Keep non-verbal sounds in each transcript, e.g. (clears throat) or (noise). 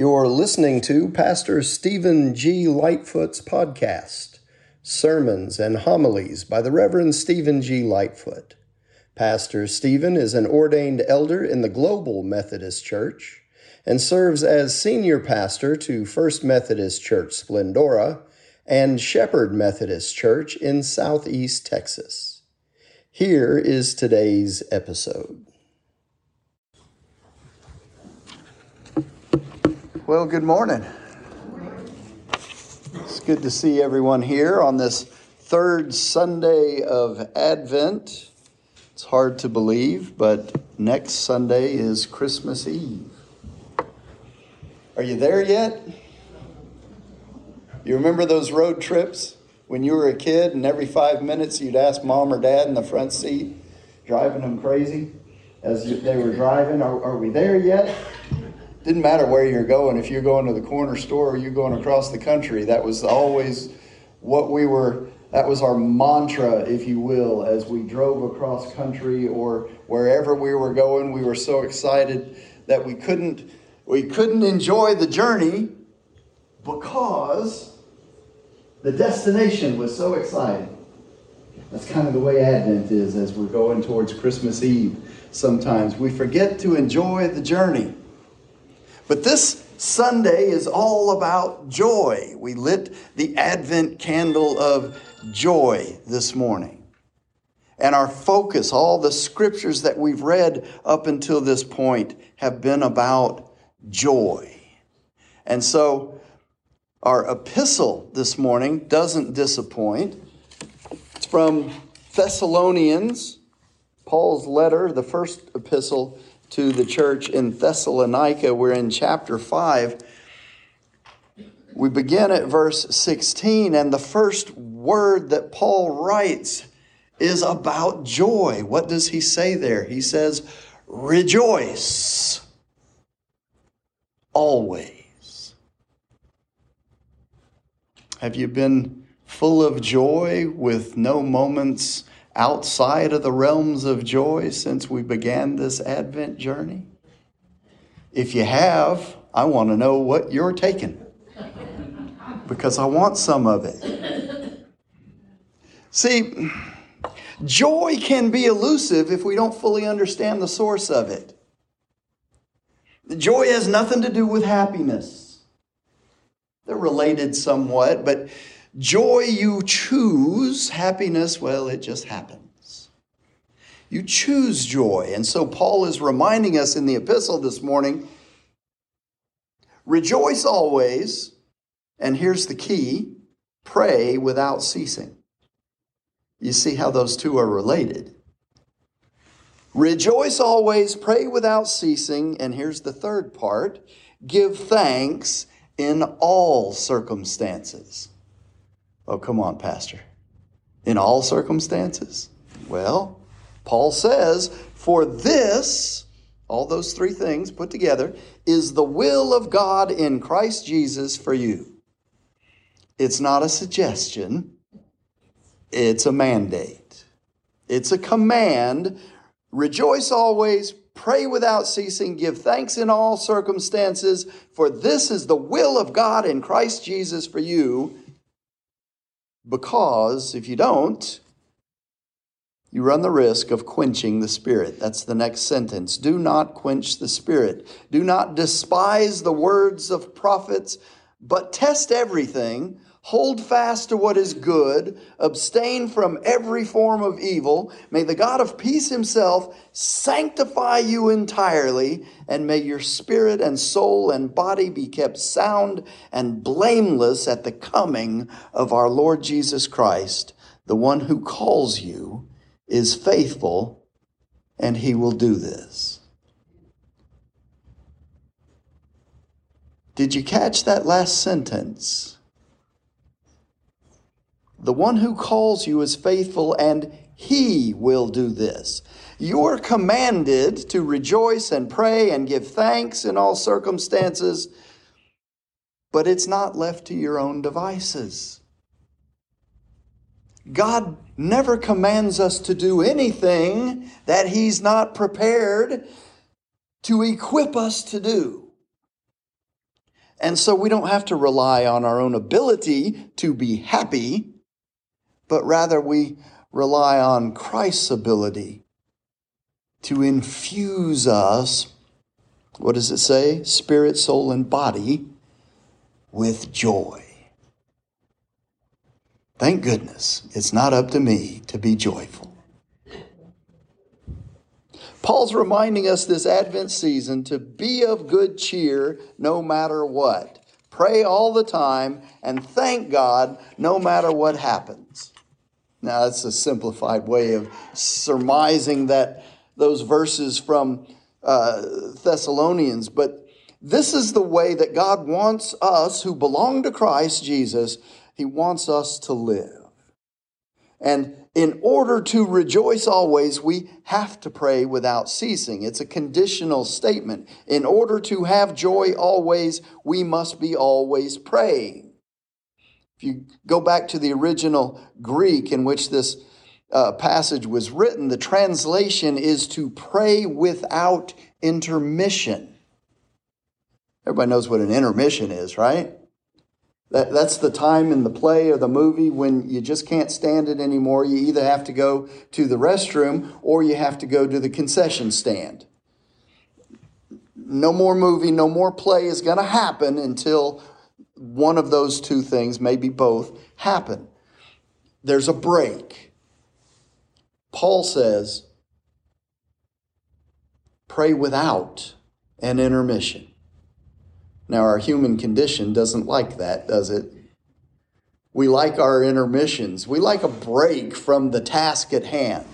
You're listening to Pastor Steven G. Lightfoot's podcast, Sermons and Homilies by the Reverend Steven G. Lightfoot. Pastor Steven is an ordained elder in the Global Methodist Church and serves as senior pastor to First Methodist Church Splendora and Shepherd Methodist Church in Southeast Texas. Here is today's episode. Well, good morning. It's good to see everyone here on this third Sunday of Advent. It's hard to believe, but next Sunday is Christmas Eve. Are you there yet? You remember those road trips when you were a kid and every five minutes you'd ask mom or dad in the front seat, driving them crazy as they were driving, Are, are we there yet? Didn't matter where you're going. If you're going to the corner store or you're going across the country, that was always what we were. That was our mantra, if you will, as we drove across country or wherever we were going. We were so excited that we couldn't we couldn't enjoy the journey because the destination was so exciting. That's kind of the way Advent is as we're going towards Christmas Eve. Sometimes we forget to enjoy the journey. But this Sunday is all about joy. We lit the Advent candle of joy this morning. And our focus, all the scriptures that we've read up until this point, have been about joy. And so our epistle this morning doesn't disappoint. It's from Thessalonians, Paul's letter, the first epistle to the church in Thessalonica. We're in chapter 5. We begin at verse 16, and the first word that Paul writes is about joy. What does he say there? He says, Rejoice always. Have you been full of joy with no moments outside of the realms of joy since we began this Advent journey? If you have, I want to know what you're taking because I want some of it. See, joy can be elusive if we don't fully understand the source of it. Joy has nothing to do with happiness. They're related somewhat, but Joy you choose, happiness, well, it just happens. You choose joy. And so Paul is reminding us in the epistle this morning rejoice always, and here's the key pray without ceasing. You see how those two are related. Rejoice always, pray without ceasing, and here's the third part give thanks in all circumstances. Oh, come on, Pastor. In all circumstances? Well, Paul says, For this, all those three things put together, is the will of God in Christ Jesus for you. It's not a suggestion, it's a mandate. It's a command. Rejoice always, pray without ceasing, give thanks in all circumstances, for this is the will of God in Christ Jesus for you because if you don't, you run the risk of quenching the Spirit. That's the next sentence. Do not quench the Spirit. Do not despise the words of prophets, but test everything Hold fast to what is good, abstain from every form of evil. May the God of peace himself sanctify you entirely, and may your spirit and soul and body be kept sound and blameless at the coming of our Lord Jesus Christ. The one who calls you is faithful, and he will do this. Did you catch that last sentence? The one who calls you is faithful, and he will do this. You're commanded to rejoice and pray and give thanks in all circumstances, but it's not left to your own devices. God never commands us to do anything that He's not prepared to equip us to do. And so we don't have to rely on our own ability to be happy, but rather we rely on Christ's ability to infuse us, what does it say? Spirit, soul, and body with joy. Thank goodness it's not up to me to be joyful. Paul's reminding us this Advent season to be of good cheer no matter what. Pray all the time and thank God no matter what happens. Now, that's a simplified way of surmising that those verses from uh, Thessalonians, but this is the way that God wants us who belong to Christ Jesus, He wants us to live. And in order to rejoice always, we have to pray without ceasing. It's a conditional statement. In order to have joy always, we must be always praying. If you go back to the original Greek in which this uh, passage was written, the translation is to pray without intermission. Everybody knows what an intermission is, right? That, that's the time in the play or the movie when you just can't stand it anymore. You either have to go to the restroom or you have to go to the concession stand. No more movie, no more play is going to happen until one of those two things, maybe both, happen. There's a break. Paul says, pray without an intermission. Now, our human condition doesn't like that, does it? We like our intermissions. We like a break from the task at hand.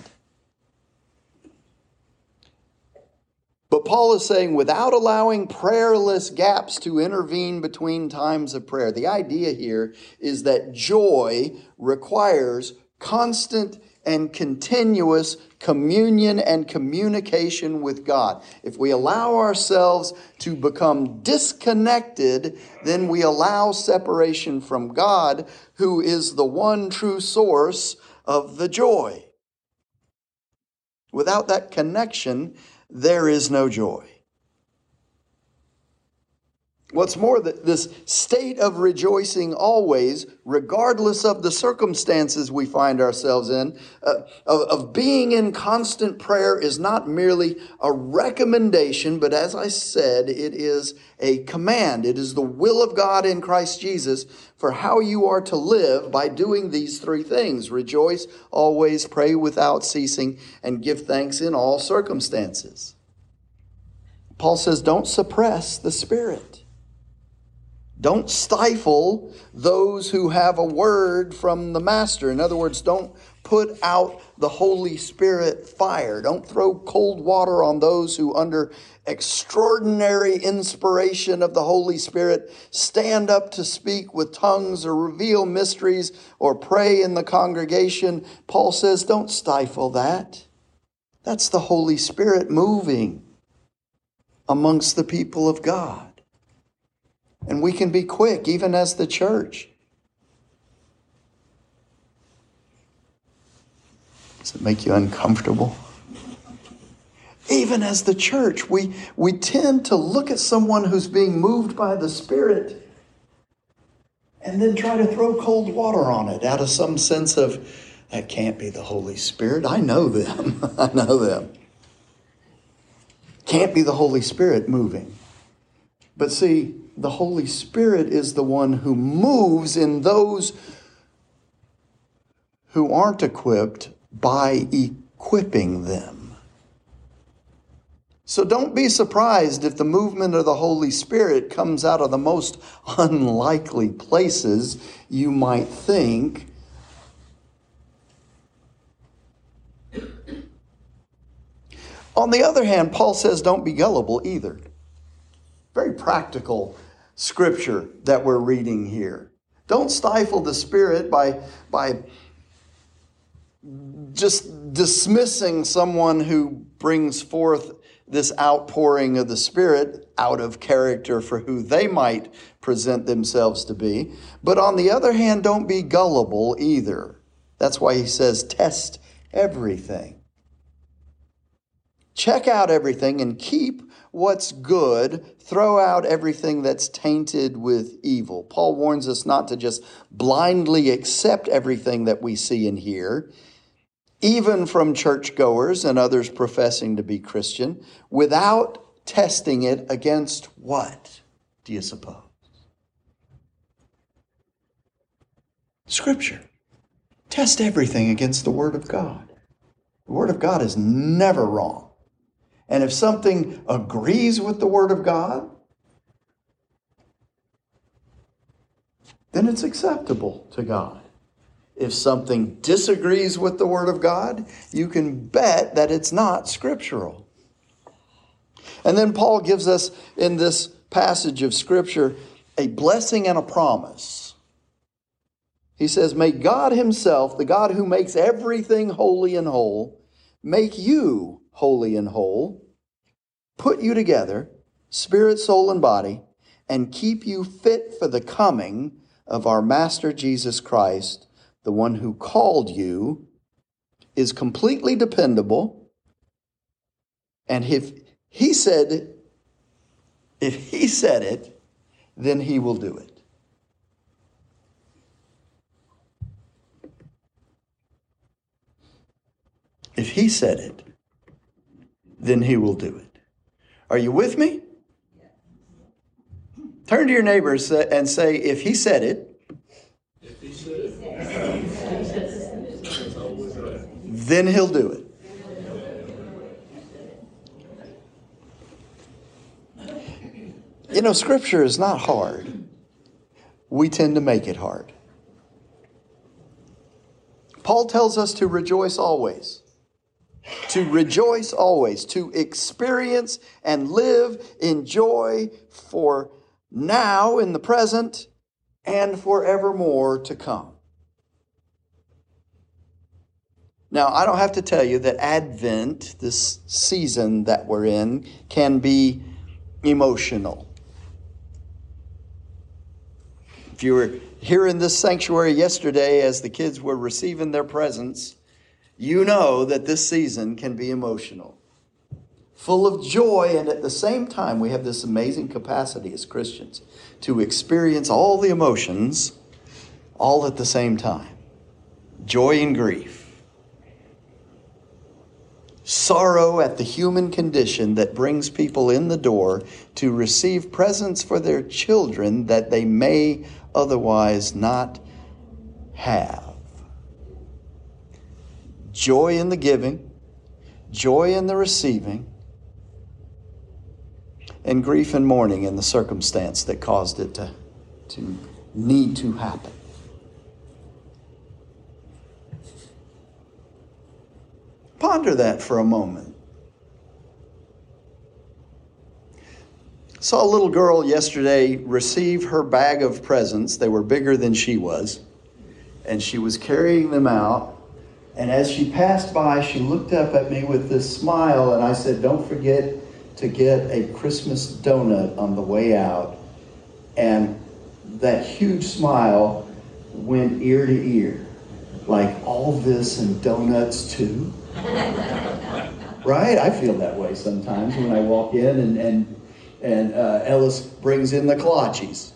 But Paul is saying, without allowing prayerless gaps to intervene between times of prayer, the idea here is that joy requires constant and continuous communion and communication with God. If we allow ourselves to become disconnected, then we allow separation from God, who is the one true source of the joy. Without that connection, there is no joy. What's more, this state of rejoicing always, regardless of the circumstances we find ourselves in, uh, of, of being in constant prayer is not merely a recommendation, but as I said, it is a command. It is the will of God in Christ Jesus for how you are to live by doing these three things rejoice always, pray without ceasing, and give thanks in all circumstances. Paul says, don't suppress the Spirit. Don't stifle those who have a word from the Master. In other words, don't put out the Holy Spirit fire. Don't throw cold water on those who, under extraordinary inspiration of the Holy Spirit, stand up to speak with tongues or reveal mysteries or pray in the congregation. Paul says, don't stifle that. That's the Holy Spirit moving amongst the people of God. And we can be quick, even as the church. Does it make you uncomfortable? Even as the church, we, we tend to look at someone who's being moved by the Spirit and then try to throw cold water on it out of some sense of, that can't be the Holy Spirit. I know them. (laughs) I know them. Can't be the Holy Spirit moving. But see, the Holy Spirit is the one who moves in those who aren't equipped by equipping them. So don't be surprised if the movement of the Holy Spirit comes out of the most (laughs) unlikely places you might think. On the other hand, Paul says don't be gullible either. Very practical scripture that we're reading here. Don't stifle the Spirit by, by just dismissing someone who brings forth this outpouring of the Spirit out of character for who they might present themselves to be. But on the other hand, don't be gullible either. That's why he says, test everything. Check out everything and keep what's good, throw out everything that's tainted with evil. Paul warns us not to just blindly accept everything that we see and hear, even from churchgoers and others professing to be Christian, without testing it against what, do you suppose? Scripture. Test everything against the Word of God. The Word of God is never wrong. And if something agrees with the Word of God, then it's acceptable to God. If something disagrees with the Word of God, you can bet that it's not scriptural. And then Paul gives us in this passage of Scripture a blessing and a promise. He says, May God Himself, the God who makes everything holy and whole, make you holy and whole, put you together, spirit, soul, and body, and keep you fit for the coming of our Master Jesus Christ, the one who called you, is completely dependable. And if He said, if He said it, then He will do it. If he said it, then he will do it. Are you with me? Turn to your neighbors and say, if he said it, then he'll do it. You know, scripture is not hard. We tend to make it hard. Paul tells us to rejoice always to rejoice always, to experience and live in joy for now in the present and forevermore to come. Now, I don't have to tell you that Advent, this season that we're in, can be emotional. If you were here in this sanctuary yesterday as the kids were receiving their presents, you know that this season can be emotional, full of joy, and at the same time, we have this amazing capacity as Christians to experience all the emotions all at the same time. Joy and grief, sorrow at the human condition that brings people in the door to receive presents for their children that they may otherwise not have joy in the giving, joy in the receiving, and grief and mourning in the circumstance that caused it to, to need to happen. Ponder that for a moment. Saw a little girl yesterday receive her bag of presents. They were bigger than she was, and she was carrying them out and as she passed by, she looked up at me with this smile, and I said, Don't forget to get a Christmas donut on the way out. And that huge smile went ear to ear, like all this and donuts too. right? I feel that way sometimes when I walk in and, and, and uh, Ellis brings in the kolaches.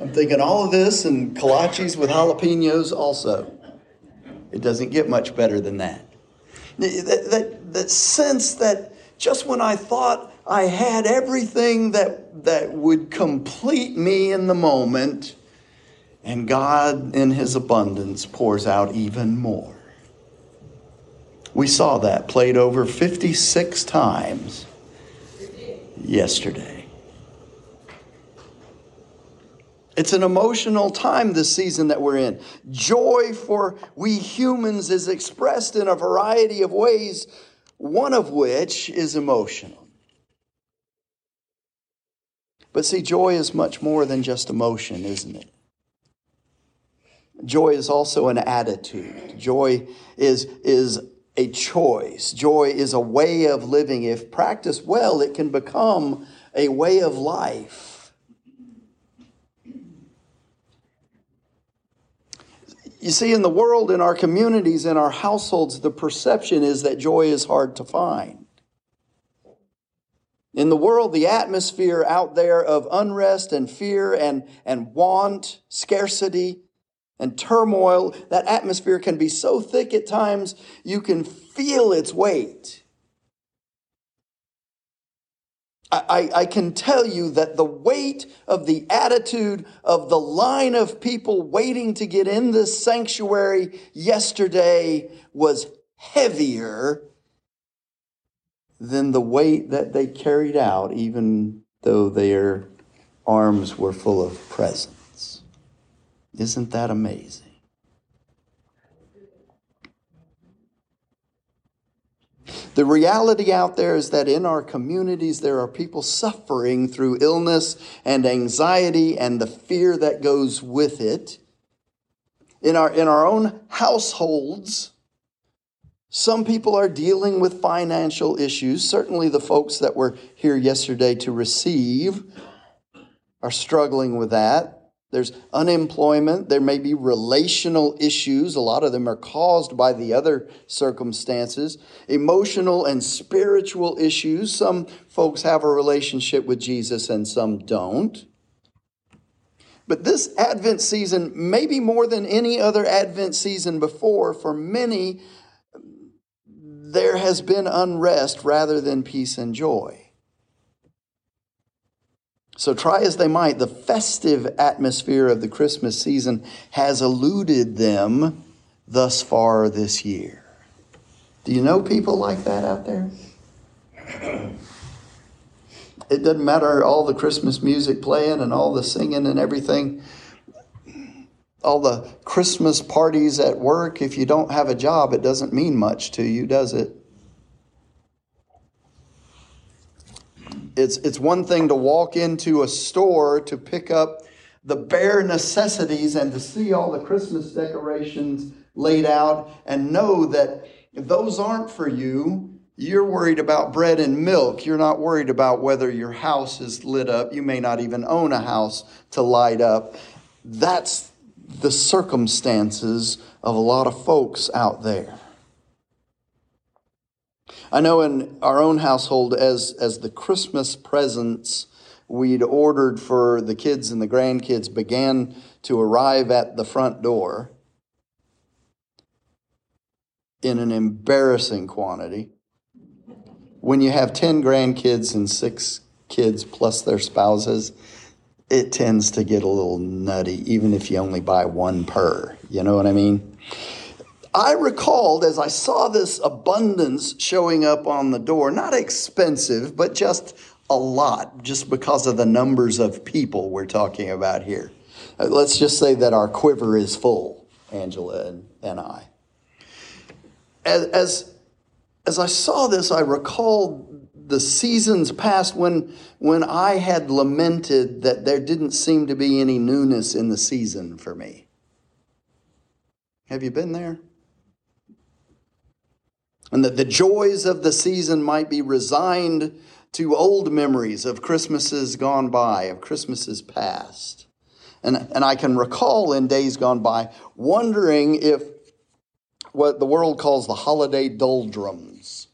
I'm thinking all of this and kolaches with jalapenos also. It doesn't get much better than that. That, that, that sense that just when I thought I had everything that, that would complete me in the moment, and God, in His abundance, pours out even more. We saw that played over 56 times yesterday. It's an emotional time this season that we're in. Joy for we humans is expressed in a variety of ways, one of which is emotional. But see, joy is much more than just emotion, isn't it? Joy is also an attitude. Joy is, is a choice. Joy is a way of living. If practiced well, it can become a way of life. You see, in the world, in our communities, in our households, the perception is that joy is hard to find. In the world, the atmosphere out there of unrest and fear and, and want, scarcity, and turmoil, that atmosphere can be so thick at times you can feel its weight. I, I, can tell you that the weight of the attitude of the line of people waiting to get in this sanctuary yesterday was heavier than the weight that they carried out, even though their arms were full of presents. Isn't that amazing? The reality out there is that in our communities, there are people suffering through illness and anxiety and the fear that goes with it. In our, in our own households, some people are dealing with financial issues. Certainly, the folks that were here yesterday to receive are struggling with that. There's unemployment. There may be relational issues. A lot of them are caused by the other circumstances. Emotional and spiritual issues. Some folks have a relationship with Jesus and some don't. But this Advent season, maybe more than any other Advent season before, for many, there has been unrest rather than peace and joy. So, try as they might, the festive atmosphere of the Christmas season has eluded them thus far this year. Do you know people like that out there? (clears throat) It doesn't matter all the Christmas music playing and all the singing and everything, all the Christmas parties at work. If you don't have a job, it doesn't mean much to you, does it? It's, it's one thing to walk into a store to pick up the bare necessities and to see all the Christmas decorations laid out and know that if those aren't for you, you're worried about bread and milk. You're not worried about whether your house is lit up. You may not even own a house to light up. That's the circumstances of a lot of folks out there. I know in our own household, as, as the Christmas presents we'd ordered for the kids and the grandkids began to arrive at the front door in an embarrassing quantity. When you have 10 grandkids and six kids plus their spouses, it tends to get a little nutty, even if you only buy one per. You know what I mean? I recalled as I saw this abundance showing up on the door, not expensive, but just a lot, just because of the numbers of people we're talking about here. Uh, let's just say that our quiver is full, Angela and, I. As, as, as I saw this, I recalled the seasons past when, when I had lamented that there didn't seem to be any newness in the season for me. Have you been there? And that the joys of the season might be resigned to old memories of Christmases gone by, of Christmases past. And, and I can recall in days gone by wondering if what the world calls the holiday doldrums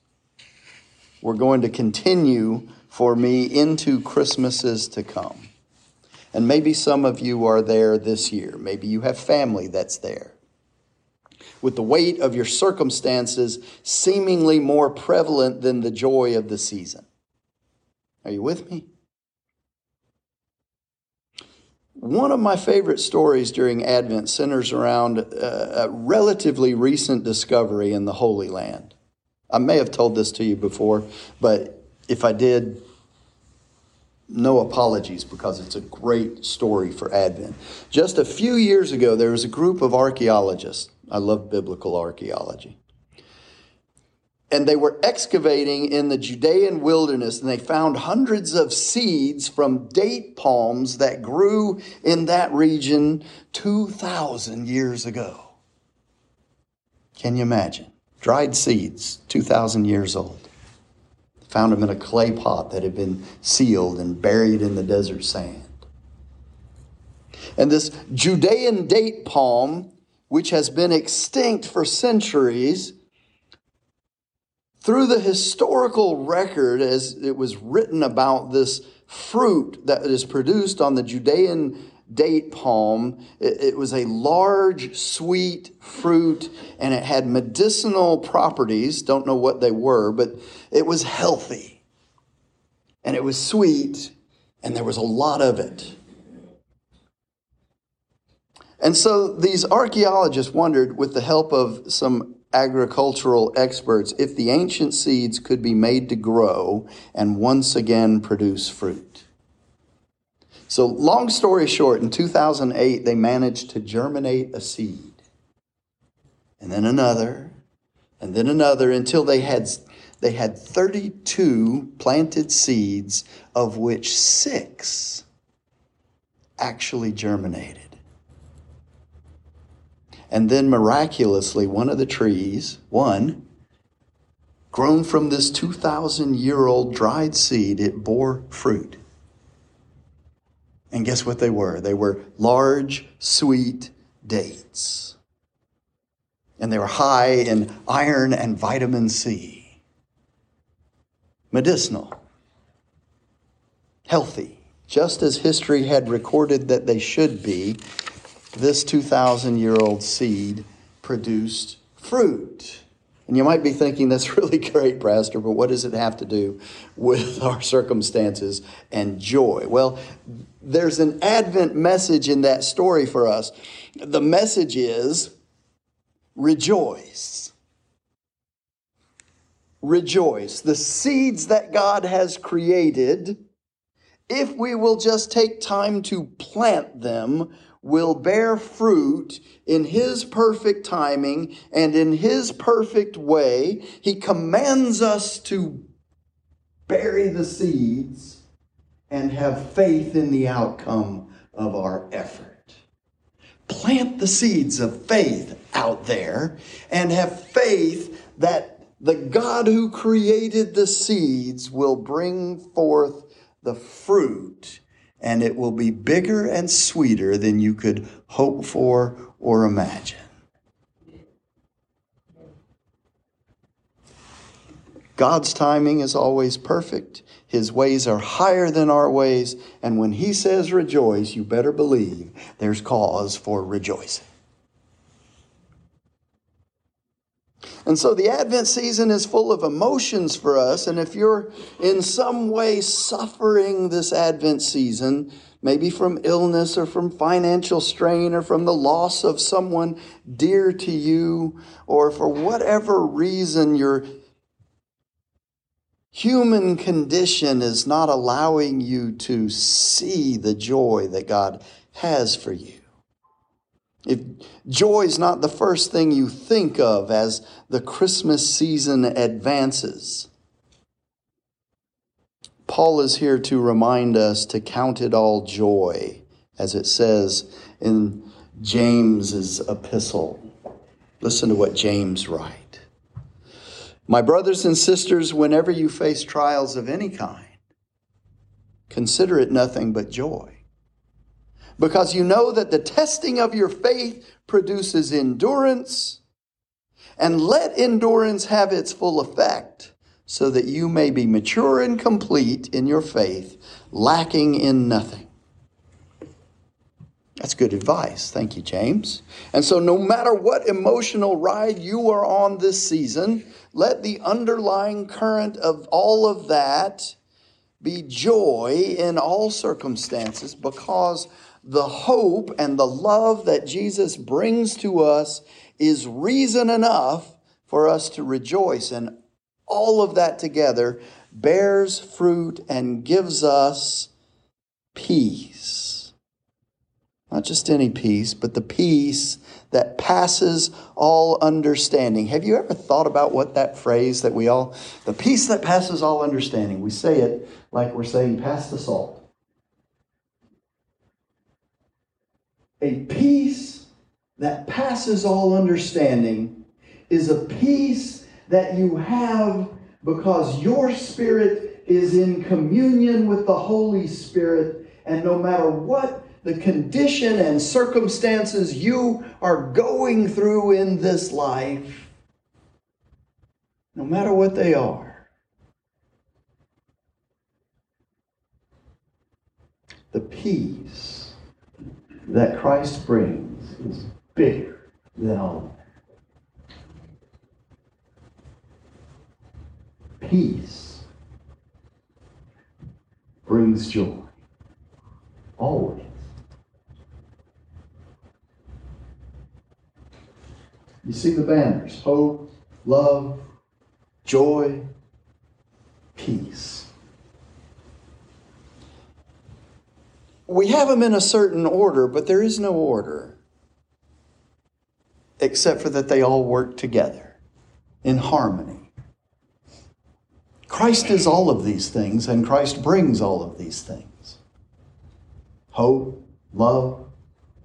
were going to continue for me into Christmases to come. And maybe some of you are there this year. Maybe you have family that's there with the weight of your circumstances seemingly more prevalent than the joy of the season. Are you with me? One of my favorite stories during Advent centers around uh, a relatively recent discovery in the Holy Land. I may have told this to you before, but if I did, no apologies because it's a great story for Advent. Just a few years ago, there was a group of archaeologists I love biblical archaeology. And they were excavating in the Judean wilderness and they found hundreds of seeds from date palms that grew in that region 2,000 years ago. Can you imagine? Dried seeds, 2,000 years old. Found them in a clay pot that had been sealed and buried in the desert sand. And this Judean date palm which has been extinct for centuries, through the historical record, as it was written about this fruit that is produced on the Judean date palm, it, it was a large, sweet fruit and it had medicinal properties. Don't know what they were, but it was healthy and it was sweet and there was a lot of it. And so these archaeologists wondered, with the help of some agricultural experts, if the ancient seeds could be made to grow and once again produce fruit. So, long story short, in 2008, they managed to germinate a seed, and then another, and then another, until they had, they had 32 planted seeds, of which six actually germinated. And then miraculously, one of the trees, one, grown from this 2,000 year old dried seed, it bore fruit. And guess what they were? They were large, sweet dates. And they were high in iron and vitamin C. Medicinal. Healthy. Just as history had recorded that they should be, this 2,000 year old seed produced fruit. And you might be thinking, that's (laughs) really great, Pastor, but what does it have to do with (laughs) our circumstances and joy? Well, there's an Advent message in that story for us. The message is rejoice. Rejoice. The seeds that God has created, if we will just take time to plant them, will bear fruit in His perfect timing and in His perfect way. He commands us to bury the seeds and have faith in the outcome of our effort. Plant the seeds of faith out there and have faith that the God who created the seeds will bring forth the fruit and it will be bigger and sweeter than you could hope for or imagine. God's timing is always perfect. His ways are higher than our ways. And when He says rejoice, you better believe there's cause for rejoicing. And so the Advent season is full of emotions for us. And if you're in some way suffering this Advent season, maybe from illness or from financial strain or from the loss of someone dear to you, or for whatever reason your human condition is not allowing you to see the joy that God has for you. If joy is not the first thing you think of as the Christmas season advances, Paul is here to remind us to count it all joy, as it says in James's epistle. Listen to what James writes. My brothers and sisters, whenever you face trials of any kind, consider it nothing but joy because you know that the testing of your faith produces endurance. And let endurance have its full effect, so that you may be mature and complete in your faith, lacking in nothing. That's good advice. Thank you, James. And so, no matter what emotional ride you are on this season, let the underlying current of all of that be joy in all circumstances because the hope and the love that Jesus brings to us is reason enough for us to rejoice. And all of that together bears fruit and gives us peace. Not just any peace, but the peace that passes all understanding. Have you ever thought about what that phrase that we all, the peace that passes all understanding, we say it like we're saying, pass the salt. A peace that passes all understanding is a peace that you have because your spirit is in communion with the Holy Spirit, and no matter what the condition and circumstances you are going through in this life, no matter what they are. The peace that Christ brings is bigger than all Peace brings joy. Always. You see the banners hope, love, joy, peace. We have them in a certain order, but there is no order except for that they all work together in harmony. Christ is all of these things, and Christ brings all of these things hope, love,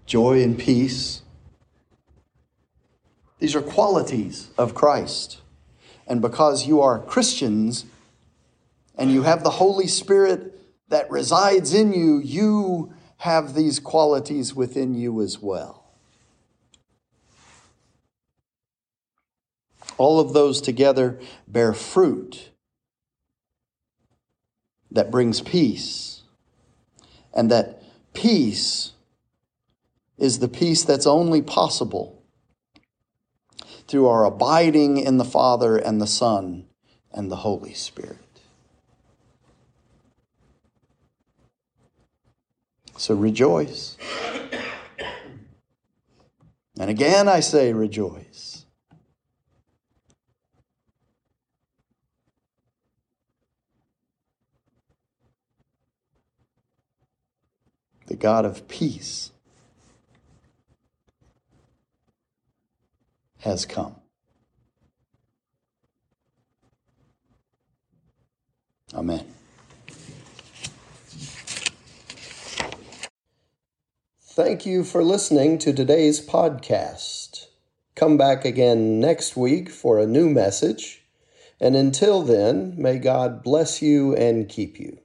joy, and peace. These are qualities of Christ. And because you are Christians and you have the Holy Spirit that resides in you, you have these qualities within you as well. All of those together bear fruit that brings peace. And that peace is the peace that's only possible through our abiding in the Father and the Son and the Holy Spirit. So rejoice. And again I say, rejoice. The God of peace has come. Amen. Thank you for listening to today's podcast. Come back again next week for a new message. And until then, may God bless you and keep you.